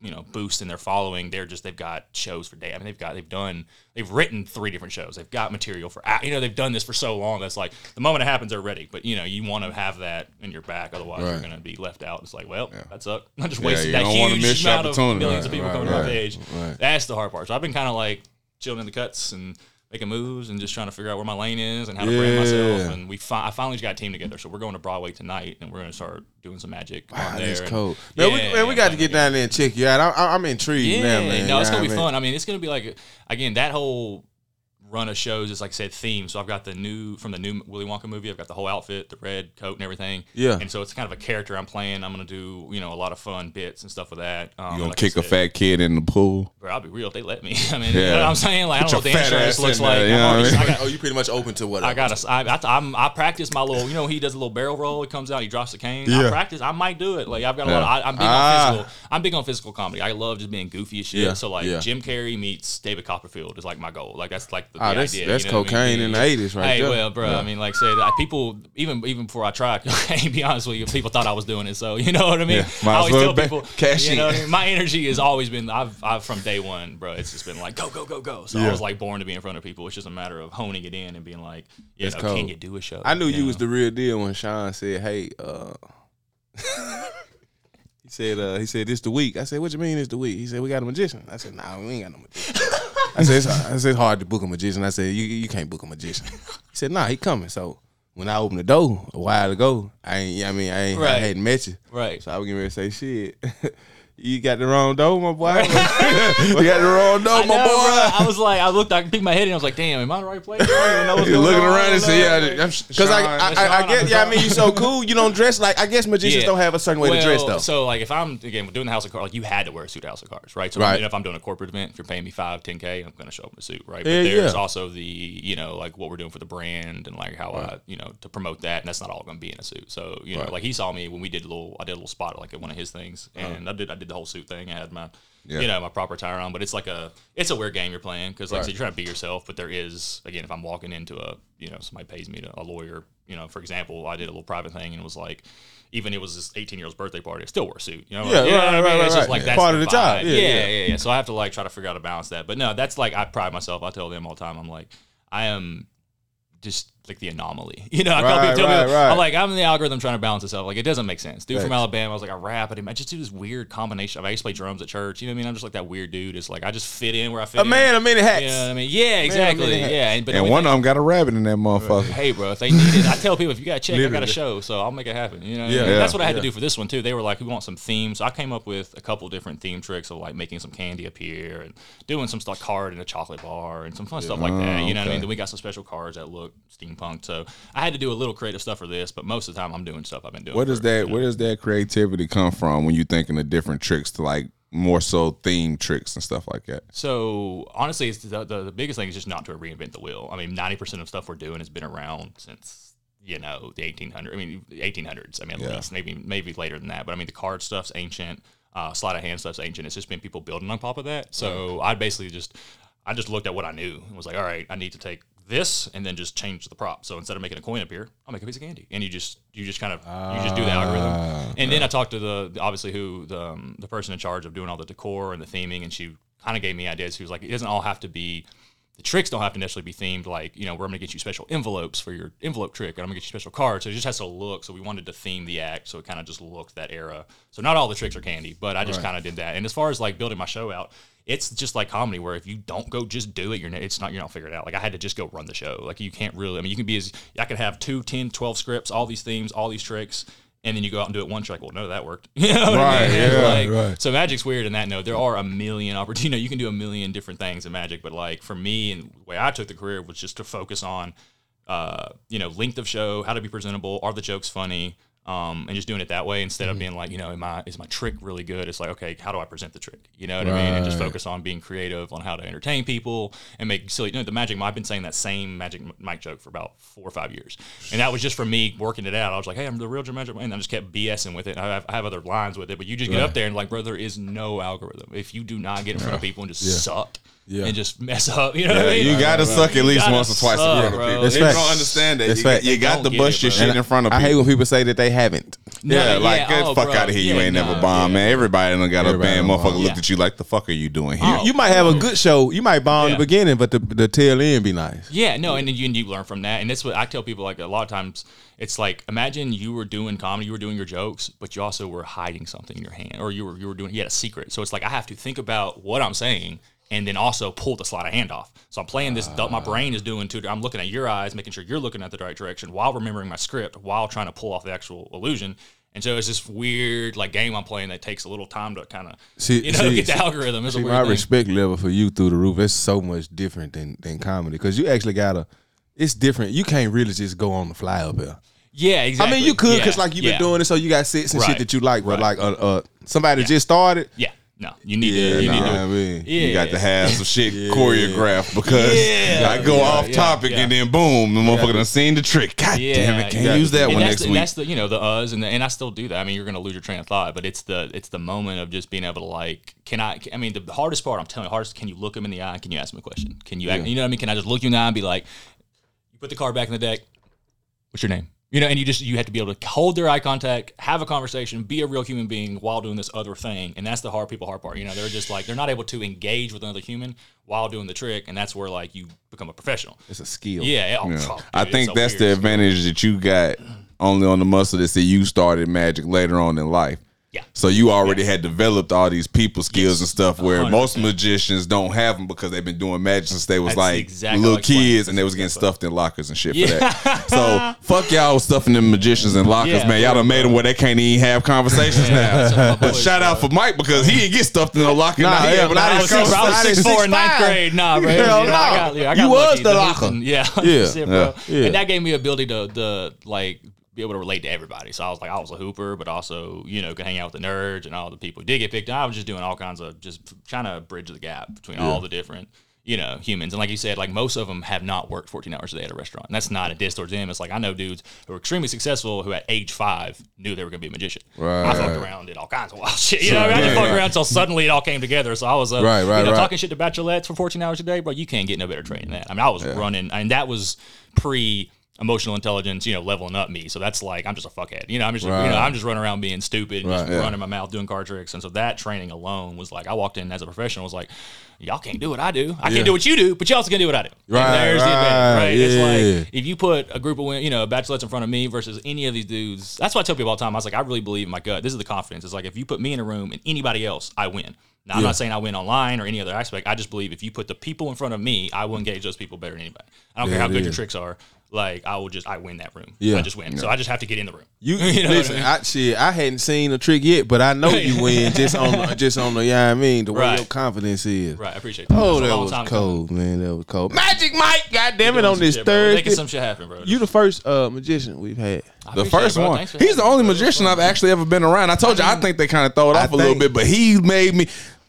you know boost in their following, they're just they've got shows for day. I mean they've got they've done they've written three different shows. They've got material for you know they've done this for so long. That's like the moment it happens they're ready. But you know you want to have that in your back, otherwise you're gonna be left out. It's like well that sucked. I *laughs* just Yeah, that huge amount of millions of people right, coming to my page. right. That's the hard part. So I've been kind of like chilling in the cuts and making moves and just trying to figure out where my lane is and how to brand myself. And we fi- I finally just got a team together, so we're going to Broadway tonight and we're going to start doing some magic on there. that's cool. Man, we, man, we got to get down there and check you out. I, I'm intrigued Yeah, now, man. no, it's You know gonna be I mean? fun. I mean, it's gonna be like again that whole run of shows is like I said theme. So I've got the new from the new Willy Wonka movie. I've got the whole outfit, the red coat, and everything. Yeah. And so it's kind of a character I'm playing. I'm gonna do you know a lot of fun bits and stuff with that. Um, You gonna like I kick a fat kid in the pool? Bro, I'll be real if they let me. *laughs* I mean, Yeah. you know what I'm saying? Like, I don't know what Put the your fat insurance looks like. there, you I'm what I already- mean? *laughs* I got, Oh, you pretty much open to whatever. I got a, I, I, I'm, I practice my little, you know, he does a little barrel roll. He comes out, he drops the cane. I Yeah. practice. I might do it. Like I've got a Yeah. lot. Of, I, I'm big Ah. on physical. I'm big on physical comedy. I love just being goofy as shit. Yeah, So like yeah. Jim Carrey meets David Copperfield is like my goal. Like that's like the, Ah, the that's- idea. that's you know what I cocaine mean? in the 80s right Hey, there. well, bro. I mean, like say that people even even before I tried, *laughs* to be honest with you, people thought I was doing it. So you know what I mean. Yeah, I always well tell ba- people, *laughs* cash you know, I mean? my energy has always been. I've, I've from day one, bro. It's just been like go, go, go, go. So I was like born to be in front of people. It's just a matter of honing it in and being like, you know, can you do a show? I knew you know? was the real deal when Sean said, "Hey, uh, *laughs* he said, uh, he said it's the week." I said, "What you mean it's the week?" He said, "We got a magician." I said, "Nah, we ain't got no magician." I said, it's, "I said it's hard to book a magician." I said, "You you can't book a magician." He said, "Nah, he coming." So when I opened the door a while ago, I ain't, I mean, I ain't, I hadn't met you, Right. so I was getting ready to say, "Shit." *laughs* You got the wrong door, my boy. we *laughs* got the wrong door, I my know, boy. bro. I was like, I looked, I peeked my head and I was like, damn, am I in the right place? I don't even know what's You're looking around and say, "Yeah, Because I, I, I, I get, yeah, I mean, you're so cool. You don't dress like. I guess magicians Yeah. don't have a certain way to dress though. So like if I'm again doing the house of cards, like you had to wear a suit house of cards, right? So Right. if I'm doing a corporate event, if you're paying me five, 10 k, I'm gonna show up in a suit, right? Yeah, but there's yeah. also the you know like what we're doing for the brand and like how I you know to promote that, and that's not all gonna be in a suit. So you know Right. like he saw me when we did a little, I did a little spot like at one of his things, and I did I did the whole suit thing. I had my Yeah. you know my proper attire on, but it's like a it's a weird game you're playing because like Right. said, you're trying to be yourself, but there is again if I'm walking into a you know somebody pays me to a lawyer, you know for example, I did a little private thing and it was like. Even it was this 18 year old's birthday party. I still wore a suit. You know, Yeah, You know right, I mean? right, It's just like that's Part of the job. Yeah, Yeah, yeah. yeah, yeah, So I have to like try to figure out how to balance that. But no, that's like I pride myself. I tell them all the time. I'm like, I am just like the anomaly. *laughs* You know, I tell Right, people, tell right, people right. I'm like, I'm in the algorithm trying to balance itself. Like it doesn't make sense. Dude from Alabama, I was like, I rap at him. I just do this weird combination. Of, I used to play drums at church. You know what I mean? I'm just like that weird dude. It's like I just fit in where I fit a in. man, a many hats. You know what I mean? Yeah, exactly. many hats. yeah, and, but And one thing- of them got a rabbit in that motherfucker. Hey, bro, if they need it, I *laughs* tell people if you got a check, I got a show, so I'll make it happen. You know, what I Yeah. mean? Yeah. that's what I had Yeah. to do for this one too. They were like, we want some themes. So I came up with a couple different theme tricks of like making some candy appear and doing some stuff card in a chocolate bar and some fun stuff like that. Oh, you know what I okay. mean? Then we got some special cards that look So I had to do a little creative stuff for this, but most of the time I'm doing stuff I've been doing. Where does that where does that creativity come from when you're thinking of different tricks to like more so theme tricks and stuff like that? So honestly, it's the, the the biggest thing is just not to reinvent the wheel. I mean, ninety percent of stuff we're doing has been around since you know the eighteen hundred. I mean, eighteen hundreds. I mean, at Yeah. least maybe maybe later than that. But I mean, the card stuff's ancient. Uh, sleight of hand stuff's ancient. It's just been people building on top of that. So I basically just I just looked at what I knew and was like, all right, I need to take this and then just change the prop. So instead of making a coin appear, I'll make a piece of candy. And you just you just kind of you just do the algorithm. And then I talked to the obviously who the um, the person in charge of doing all the decor and the theming, and she kind of gave me ideas. She was like, it doesn't all have to be. The tricks don't have to necessarily be themed like, you know, we're gonna get you special envelopes for your envelope trick, and I'm gonna get you special cards. So it just has to look. So we wanted to theme the act, so it kind of just looked that era. So not all the tricks are candy, but I just kind of did that. And as far as like building my show out, it's just like comedy where if you don't go just do it, you're not, it's not you're not figured out. Like I had to just go run the show. Like you can't really. I mean, you can be as I could have two, 10, 12 scripts, all these themes, all these tricks. And then you go out and do it once. You're like, well, no, that worked. *laughs* You know what I Right, mean? Yeah, like, right. So magic's weird in that note. There are a million opportunities. *laughs* You know, you can do a million different things in magic, but like for me and the way I took the career was just to focus on, uh, you know, length of show, how to be presentable, are the jokes funny, Um, and just doing it that way instead of being like, you know, am I, is my trick really good? It's like, okay, how do I present the trick? You know what I mean? And just focus on being creative on how to entertain people and make silly. You know, the magic. I've been saying that same Magic Mike joke for about four or five years, and that was just from me working it out. I was like, hey, I'm the real Jim Magic, and I just kept BSing with it. I have, I have other lines with it, but you just get up there and like, bro, there is no algorithm. If you do not get in front of people and just suck Yeah. and just mess up, you know what I mean? You gotta suck at least once or twice in front of people. That's They fact. don't understand that. That's You, fact. you got don't to bust your shit in front of I hate when people say that they haven't. Yeah, No, like yeah, get oh, the fuck bro. out of here. you Yeah, ain't never nah, bomb, yeah. man. Everybody done got a Everybody band. done Motherfucker bomb. looked Yeah. at you like the fuck are you doing here? Oh. You might have a good show. You might bomb in the beginning, but the the tail end be nice. Yeah, no, and then you, and you learn from that. And that's what I tell people. Like a lot of times, it's like imagine you were doing comedy, you were doing your jokes, but you also were hiding something in your hand, or you were you were doing you had a secret. So it's like I have to think about what I'm saying. And then also pull the sleight of hand off. So I'm playing this. my brain is doing two. I'm looking at your eyes, making sure you're looking at the right direction while remembering my script, while trying to pull off the actual illusion. And so it's this weird like game I'm playing that takes a little time to kind of See- you know see- get the algorithm. It's a See, weird my thing. respect level for you through the roof. It's so much different than than comedy because you actually gotta. It's different. You can't really just go on the fly up here. Yeah, exactly. I mean, you could because Yeah, like you've yeah. been doing it, so you got sets and shit that you like. But Right. like uh, uh somebody just started. Yeah, no, you need Yeah, to. You need nah, to. I mean, Yeah, You got to have some shit *laughs* choreographed because Yeah. I go Yeah, off yeah, topic yeah. and then boom, the motherfucker done seen the trick. God Yeah, damn it, can't yeah. use that And one that's next the, week. That's the you know the us and the, and I still do that. I mean, you're gonna lose your train of thought, but it's the it's the moment of just being able to like, can I? I mean, the hardest part, I'm telling you, hardest. Can you look him in the eye? Can you ask him a question? Can you? act You know what I mean? Can I just look you in the eye and be like, you put the card back in the deck. What's your name? You know, and you just you have to be able to hold their eye contact, have a conversation, be a real human being while doing this other thing, and that's the hard people hard part. You know, they're just like they're not able to engage with another human while doing the trick, and that's where like you become a professional. It's a skill. Yeah, oh, Yeah. fuck, I think that's the weird- advantage that you got only on the muscle that said you started magic later on in life. Yeah. So you already had developed all these people skills Yes. and stuff where 100%. most magicians don't have them because they've been doing magic since they was That's like exactly little how I explained it. kids and they was getting stuffed in lockers and shit Yeah. for that. so *laughs* fuck y'all stuffing them magicians in lockers, Yeah, man. Y'all bro, done made them where they can't even have conversations now. some But boys, shout bro. out for Mike because he didn't get stuffed in a locker. Nah, Now yeah, having but I all was six- I was I six four in ninth grade. Nah, bro. Hell You know, no. I got, yeah, I got You was the locker. *laughs* Yeah, Yeah, *laughs* yeah. And that gave me ability to, to like be able to relate to everybody. So I was like, I was a hooper, but also you know could hang out with the nerds and all the people who did get picked. I was just doing all kinds of just trying to bridge the gap between all the different. You know, humans. And like you said, like most of them have not worked 14 hours a day at a restaurant. And that's not a diss towards them. It's like I know dudes who are extremely successful who at age five knew they were going to be a magician. Right. I fucked around, did all kinds of wild *laughs* shit. You know, I, mean? I just Yeah. fucked around until suddenly it all came together. So I was, uh, Right, right, you know, right. talking shit to bachelorettes for 14 hours a day, bro. You can't get no better training than that. I mean, I was running, and that was pre emotional intelligence, you know, leveling up me. So that's like I'm just a fuckhead. You know, I'm just you know, I'm just running around being stupid and Right, just yeah. running my mouth doing card tricks. And so that training alone was like I walked in as a professional was like, y'all can't do what I do. I Yeah. can't do what you do, but you also can do what I do. Right, and there's the advantage, right? yeah. It's like if you put a group of women, you know, bachelorettes in front of me versus any of these dudes. That's why I tell people all the time. I was like, I really believe in my gut. This is the confidence. It's like if you put me in a room and anybody else, I win. Now I'm Yeah. not saying I win online or any other aspect. I just believe if you put the people in front of me, I will engage those people better than anybody. I don't Yeah, care how good your tricks are. Like I will just I win that room. Yeah. I just win. So I just have to get in the room. You, *laughs* You know what I listen, mean? I, shit, I hadn't seen a trick yet, but I know you *laughs* win just on just on the, yeah, I mean, the way Right. your confidence is. Right, I appreciate that. Oh, that was coming. cold, man. That was cold. Magic Mike, goddamn it, on this shit. We're Making some shit happen, bro. You the first uh, magician we've had. I The appreciate it, first one. He's the only magician I've actually ever been around. I told you, I think they kind of throw it I off a little bit, but he made me.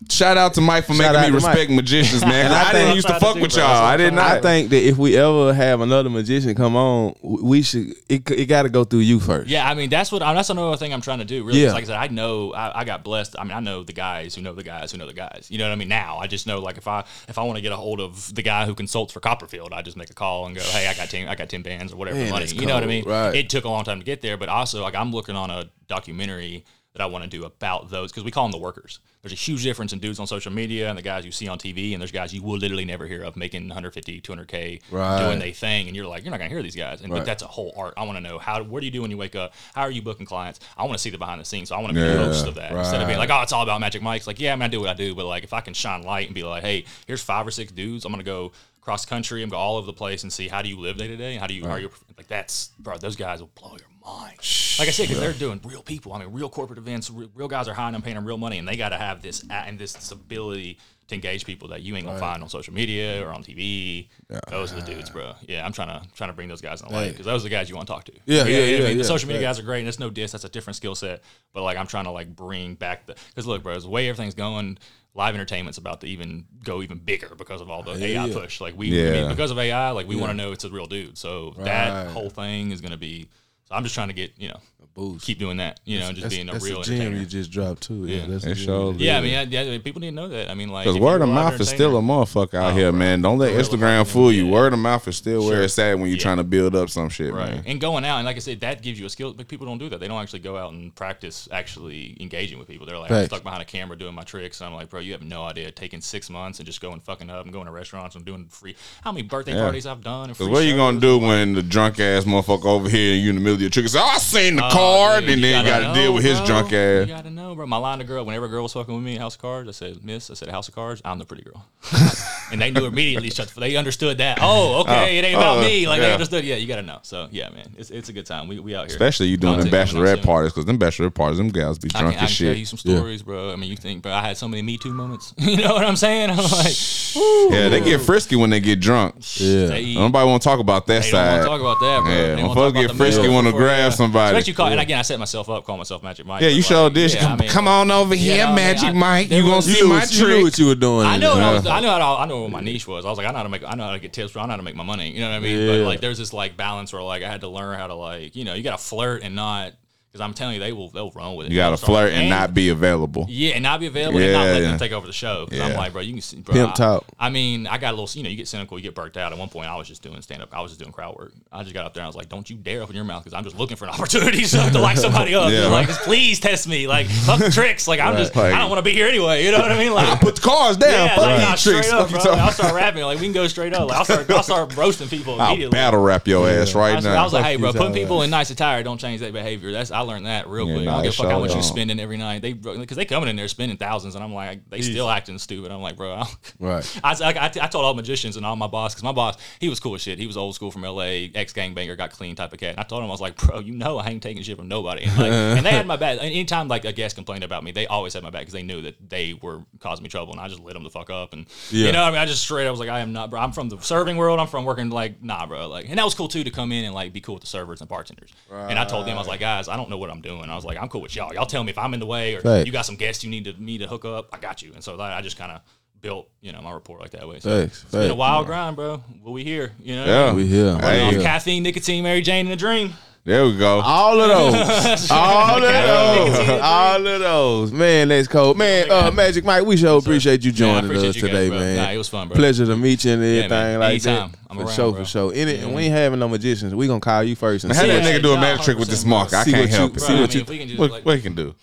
Shout out to Mike for Shout making me respect Mike. magicians, man. And I I, didn't used to fuck to with bro. y'all. I did not. I think that if we ever have another magician come on, we should. It, it got to go through you first. Yeah, I mean that's what that's another thing I'm trying to do. Really, Yeah. yeah. like I said, I know I, I got blessed. I mean, I know the guys who know the guys who know the guys. You know what I mean? Now I just know like if I if I want to get a hold of the guy who consults for Copperfield, I just make a call and go, hey, I got ten I got ten bands or whatever Man, money. that's You know what I mean? right. It took a long time to get there, but also like I'm looking on a documentary that I want to do about those because we call them the workers. There's a huge difference in dudes on social media and the guys you see on TV, and there's guys you will literally never hear of making 150, 200k Right. doing their thing, and you're like, you're not gonna hear these guys. And Right. but that's a whole art. I want to know how. What do you do when you wake up? How are you booking clients? I want to see the behind the scenes. So I want to be Yeah, host of that instead of being like, oh, it's all about Magic Mike's. Like, yeah, I mean, I do what I do, but like, if I can shine light and be like, hey, here's five or six dudes, I'm gonna go cross country and go all over the place and see how do you live day to day. and How do you how are you like that's bro? Those guys will blow your mind. Like I said, because they're doing real people. I mean, real corporate events. Real, real guys are hiring them, paying them real money, and they got to have this a- and this, this ability to engage people that you ain't gonna find on social media or on TV. Those are the dudes, bro. Yeah, I'm trying to trying to bring those guys in the light Hey. because those are the guys you want to talk to. Yeah, yeah, yeah, yeah, the social media yeah. guys are great, and it's no diss. That's a different skill set. But like, I'm trying to like bring back the because look, bro, the way everything's going. Live entertainment's about to even go even bigger because of all the AI yeah. push. Like we, I mean, Yeah. because of AI, like we want to know it's a real dude. So Right. that whole thing is going to be. So I'm just trying to get you know a Boost. keep doing that. You know, just That's, being a that's real a gem you just dropped too. Yeah, Yeah. that's a It gem Yeah, I mean, yeah, yeah, people need to know that. I mean, like Because word of mouth is still a motherfucker out Oh, here, bro. man. Don't let Real Instagram fool you. yeah. Word of mouth is still where it's at when you're Yeah. trying to build up some shit, Right. man. And going out, and like I said, that gives you a skill. But people don't do that. They don't actually go out and practice actually engaging with people. They're like, I'm stuck behind a camera doing my tricks. And I'm like, bro, you have no idea. Taking six months and just going fucking up and going to restaurants and doing free. How many birthday Yeah. parties I've done? and Because free what you gonna do when the drunk ass motherfucker over here and you in the middle of your trick say, "Oh, I seen the Oh, card," dude, and then you gotta deal know, with his bro. ass. You gotta know, bro. My line to girl, whenever a girl was fucking with me House of Cards, I said, Miss, I said, House of Cards, I'm the pretty girl. *laughs* and they knew immediately, shut the- they understood that. Oh, *laughs* oh, okay, it ain't about oh, me. Like, they understood. Yeah, you gotta know. So, yeah, man, it's, it's a good time. We, we out here. Especially you doing coming bachelorette parties, because them bachelorette parties, them gals be I drunk can, I as can tell you shit. some stories, bro. I mean, you think, bro, I had so many Me Too moments. *laughs* you know what I'm saying? I'm like, Yeah, they get frisky when they get drunk. Yeah. they, Nobody want to talk about that they don't want side. to talk about that, bro. Yeah, They wanna motherfuckers talk about get the frisky, middle wanna before, grab yeah. somebody. Especially call, and again, I set myself up, call myself Magic Mike. yeah, but you like, sure did. yeah, I mean, Come on over here, I mean, Magic I- Mike. there You gonna was- You see knew, my what, you knew trick? what you were doing. I know, what I, was, I know how to, I know what my niche was. I was like, I know how to make, I know how to get tips. I know how to make my money. You know what I mean? Yeah. But like, there's this like balance where like I had to learn how to like, you know, you got to flirt and not because I'm telling you, they will they'll run with it. You gotta flirt and not be available. Yeah, and not be available and not Yeah, let yeah. them take over the show. Because I'm like, bro, you can see, bro. Pimp I, talk. I mean, I got a little, you know, you get cynical, you get burnt out. At one point, I was just doing stand up. I was just doing crowd work. I just got up there and I was like, don't you dare open your mouth because I'm just looking for an *laughs* opportunity so- to like somebody up. Yeah. Like, just please test me. Like, fuck tricks. Like, I'm just, Like- I don't want to be here anyway. You know what I mean? Like, I Put the cars down. yeah, Fuck like, these nah, tricks. straight up, Fuck bro. talking- I'll start rapping. Like, we can go straight up. Like, I'll start, I'll start roasting people I'll immediately. battle rap your ass right now. I was like, hey, bro, these putting people in nice attire don't change their behavior. That's I learned that real Yeah, quick. nah, I don't give a fuck how much you don't. spending every night. They because they coming in there spending thousands, and I'm like, they still acting stupid. I'm like, bro, I, don't- *laughs* Right. I, I, I told all magicians and all my boss because my boss he was cool as shit. He was old school from L.A. ex gangbanger, got clean type of cat. And I told him I was like, bro, you know I ain't taking shit from nobody. And, like, *laughs* and they had my back. Anytime like a guest complained about me, they always had my back because they knew that they were causing me trouble, and I just lit them the fuck up. And Yeah. you know, I mean, I just straight. I was like, I am not, bro. I'm from the serving world. I'm from working like, nah, bro. Like, and that was cool too to come in and like be cool with the servers and bartenders. And I told them I was like, guys, I don't know what I'm doing. I was like, I'm cool with y'all. Y'all tell me if I'm in the way or Facts. you got some guests you need to me to hook up. I got you. And so like, I just kind of built, you know, my report like that way. So Facts, it's been a facts. wild grind, bro. But we here, you know. Yeah. We here. Hey, Off Yeah. caffeine, nicotine, Mary Jane, and a dream. There we go. All of those. *laughs* All of those. All of those. Man, that's cold. Man, uh, Magic Mike, we sure appreciate you Man, joining appreciate us you guys, today, man. Nah, it was fun, bro. Pleasure to meet you and everything man. like Anytime. that. I'm for around, sure, bro. for sure. Any, Yeah, we ain't having no magicians. We gonna call you first and How see, that Yeah, nigga do a magic trick with this 100%, mark? I can't what you- help it. see what you- if we can just What, like, what you can do?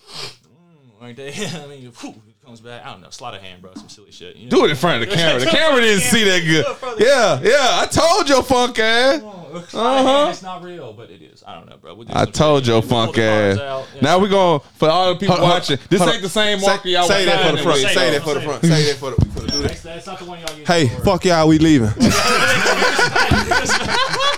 right there. *laughs* I mean, whew, it comes back. I don't know, sleight of hand, bro. Some silly shit. You know? Do it in front of the *laughs* camera. The camera didn't see that good. *laughs* Yeah, yeah. I told your funk ass. Uh-huh. It's not real, but it is. I don't know, bro. We'll do I told shit. your funk ass. out. Yeah. Now we going for all the people Hold on, watching. This hold ain't on. the same Say, marker y'all say that for the front. Say that for the front. Say that for the. We finna do that. That's, that's not the one y'all. Hey, fuck y'all. We leaving. *laughs*